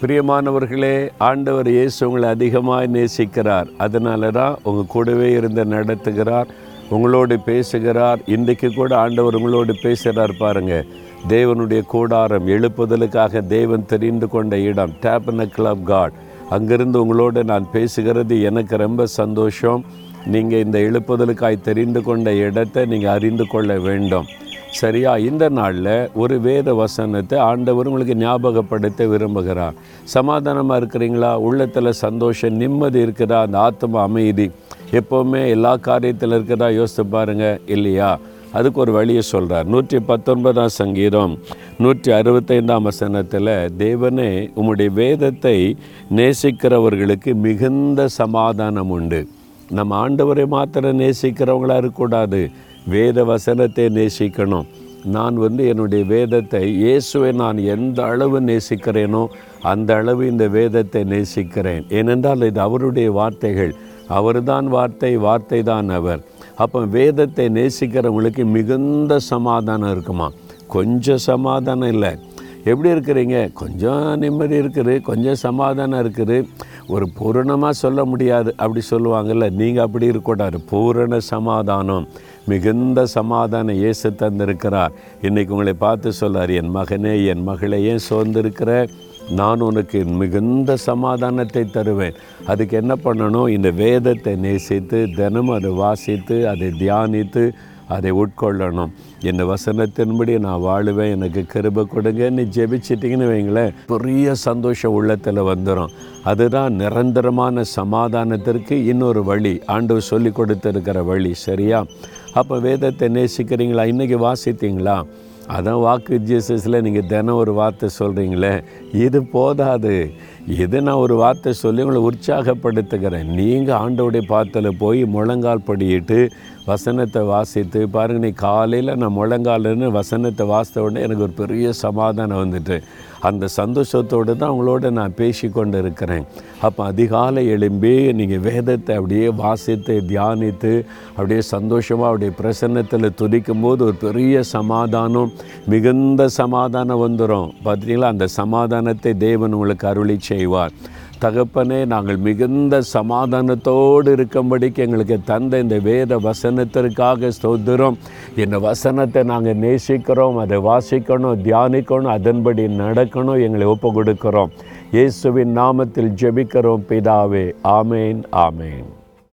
பிரியமானவர்களே ஆண்டவர் இயேசு உங்களை அதிகமாக நேசிக்கிறார். அதனால தான் உங்கள் கூடவே இருந்து நடத்துகிறார் உங்களோடு பேசுகிறார். இன்றைக்கு கூட ஆண்டவர் உங்களோடு பேசுகிறார் பாருங்கள் தேவனுடைய கூடாரம் எழுப்புதலுக்காக தேவன் தெரிந்து கொண்ட இடம் டேபனக்கிள் ஆஃப் காட் அங்கிருந்து உங்களோடு நான் பேசுகிறது எனக்கு ரொம்ப சந்தோஷம். நீங்கள் இந்த எழுப்புதலுக்காய் தெரிந்து கொண்ட இடத்தை நீங்கள் அறிந்து கொள்ள வேண்டும். சரியா? இந்த நாளில் ஒரு வேத வசனத்தை ஆண்டவர் உங்களுக்கு ஞாபகப்படுத்த விரும்புகிறார். சமாதானமாக இருக்கிறீங்களா? உள்ளத்தில் சந்தோஷம் நிம்மதி இருக்குதா? அந்த ஆத்ம அமைதி. எப்போவுமே எல்லா காரியத்தில் இருக்கிறதா யோசித்து பாருங்க. இல்லையா? அதுக்கு ஒரு வழியை சொல்கிறார் நூற்றி பத்தொன்பதாம் சங்கீதம் நூற்றி அறுபத்தைந்தாம் வசனத்தில் தேவனே உம்முடைய வேதத்தை நேசிக்கிறவர்களுக்கு மிகுந்த சமாதானம் உண்டு. நம்ம ஆண்டவரை மாத்திரம் நேசிக்கிறவங்களா இருக்கக்கூடாது. வேத வசனத்தை நேசிக்கணும். நான் வந்து என்னுடைய வேதத்தை இயேசுவை நான் எந்த அளவு நேசிக்கிறேனோ அந்த அளவு இந்த வேதத்தை நேசிக்கிறேன். ஏனென்றால் இது அவருடைய வார்த்தைகள். அவர்தான் வார்த்தை வார்த்தை தான் அவர். அப்போ வேதத்தை நேசிக்கிறவங்களுக்கு மிகுந்த சமாதானம் இருக்குமா? கொஞ்சம் சமாதானம் இல்லை. எப்படி இருக்கிறீங்க? கொஞ்சம் நிம்மதி இருக்குது கொஞ்சம் சமாதானம் இருக்குது. ஒரு பூரணமாக சொல்ல முடியாது அப்படி சொல்லுவாங்கல்ல. நீங்கள் அப்படி இருக்கக்கூடாது. பூரண சமாதானம். மிகுந்த சமாதானம் இயேசு தந்திருக்கிறார். இன்றைக்கி உங்களை பார்த்து சொல்லார் என் மகனே என் மகளையே ஏன் சோர்ந்திருக்கிற? நான் உனக்கு மிகுந்த சமாதானத்தை தருவேன். அதுக்கு என்ன பண்ணணும்? இந்த வேதத்தை நேசித்து தினமும் அதை வாசித்து அதை தியானித்து அதை உட்கொள்ளணும். இந்த வசனத்தின்படி நான் வாழுவேன் எனக்கு கிருபை கொடுங்க. நீ ஜெபிச்சிட்டிங்கன்னு வைங்களேன் பெரிய சந்தோஷம் உள்ளத்தில் வந்துடும் அதுதான் நிரந்தரமான சமாதானத்திற்கு இன்னொரு வழி. ஆண்டவர் சொல்லி கொடுத்துருக்கிற வழி சரியா? அப்போ வேதத்தை நேசிக்கிறீங்களா? இன்றைக்கி வாசித்தீங்களா? அதான் வாக்கு ஜீசஸில் நீங்கள் தினம் ஒரு வார்த்தை சொல்கிறீங்களே இது போதாது. இது நான் ஒரு வார்த்தை சொல்லி உங்களை உற்சாகப்படுத்துகிறேன். நீங்கள் ஆண்டோடைய பாத்தில் போய் முழங்கால் படியிட்டு வசனத்தை வாசித்து பாருங்க நீ காலையில் நான் முழங்காலன்னு வசனத்தை வாசித்த உடனே எனக்கு ஒரு பெரிய சமாதானம் வந்துட்டு. அந்த சந்தோஷத்தோடு தான் உங்களோட நான் பேசி கொண்டு இருக்கிறேன். அப்போ அதிகாலை எழும்பி நீங்கள் வேதத்தை அப்படியே வாசித்து தியானித்து அப்படியே சந்தோஷமாக அப்படியே பிரசன்னத்தில் துதிக்கும் போது ஒரு பெரிய சமாதானம் மிகுந்த சமாதானம் வந்துடும் பார்த்தீங்களா அந்த சமாதானத்தை தேவன் உங்களுக்கு அருளி செய்வார். தகப்பனே நாங்கள் மிகுந்த சமாதானத்தோடு இருக்கும்படிக்கு எங்களுக்கு தந்த இந்த வேத வசனத்திற்காக ஸ்தோத்திரம். இந்த வசனத்தை நாங்கள் நேசிக்கிறோம் அதை வாசிக்கணும் தியானிக்கணும் அதன்படி நடக்கணும் எங்களை ஒப்பு கொடுக்கிறோம். இயேசுவின் நாமத்தில் ஜெபிக்கிறோம் பிதாவே. ஆமேன் ஆமேன்.